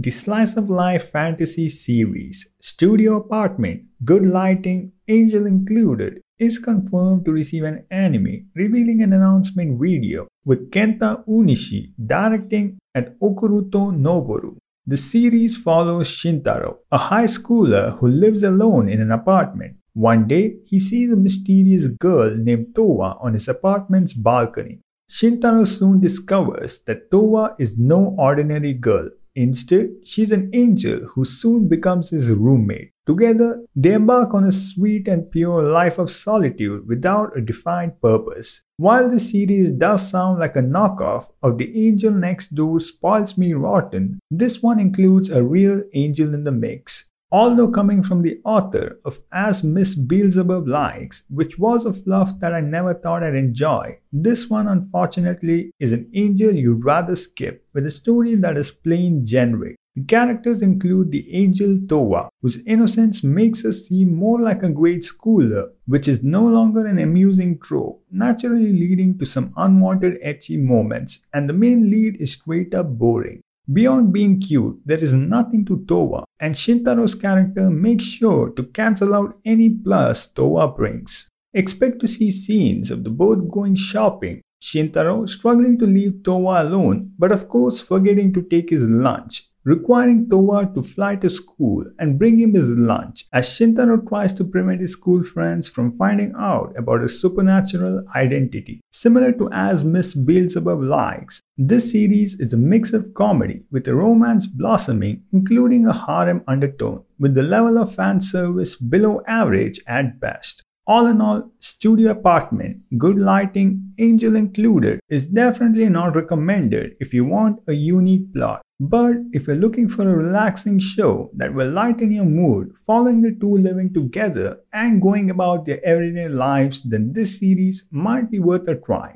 The slice of life fantasy series, Studio Apartment, Good Lighting, Angel Included, is confirmed to receive an anime, revealing an announcement video with Kenta Unishi directing at Okuruto Noboru. The series follows Shintaro, a high schooler who lives alone in an apartment. One day, he sees a mysterious girl named Towa on his apartment's balcony. Shintaro soon discovers that Towa is no ordinary girl. Instead, she's an angel who soon becomes his roommate. Together, they embark on a sweet and pure life of solitude without a defined purpose. While the series does sound like a knockoff of The Angel Next Door Spoils Me Rotten, this one includes a real angel in the mix. Although coming from the author of As Miss Beelzebub Likes, which was a fluff that I never thought I'd enjoy, this one unfortunately is an angel you'd rather skip with a story that is plain generic. The characters include the angel Towa, whose innocence makes her seem more like a great schooler, which is no longer an amusing trope, naturally leading to some unwanted ecchi moments, and the main lead is straight up boring. Beyond being cute, there is nothing to Towa, and Shintaro's character makes sure to cancel out any plus Towa brings. Expect to see scenes of the both going shopping, Shintaro struggling to leave Towa alone, but of course forgetting to take his lunch, requiring Towa to fly to school and bring him his lunch as Shintaro tries to prevent his school friends from finding out about his supernatural identity. Similar to As Miss Beelzebub Likes, this series is a mix of comedy with a romance blossoming, including a harem undertone, with the level of fan service below average at best. All in all, studio apartment, good lighting, angel included, is definitely not recommended if you want a unique plot. But if you're looking for a relaxing show that will lighten your mood, following the two living together and going about their everyday lives, then this series might be worth a try.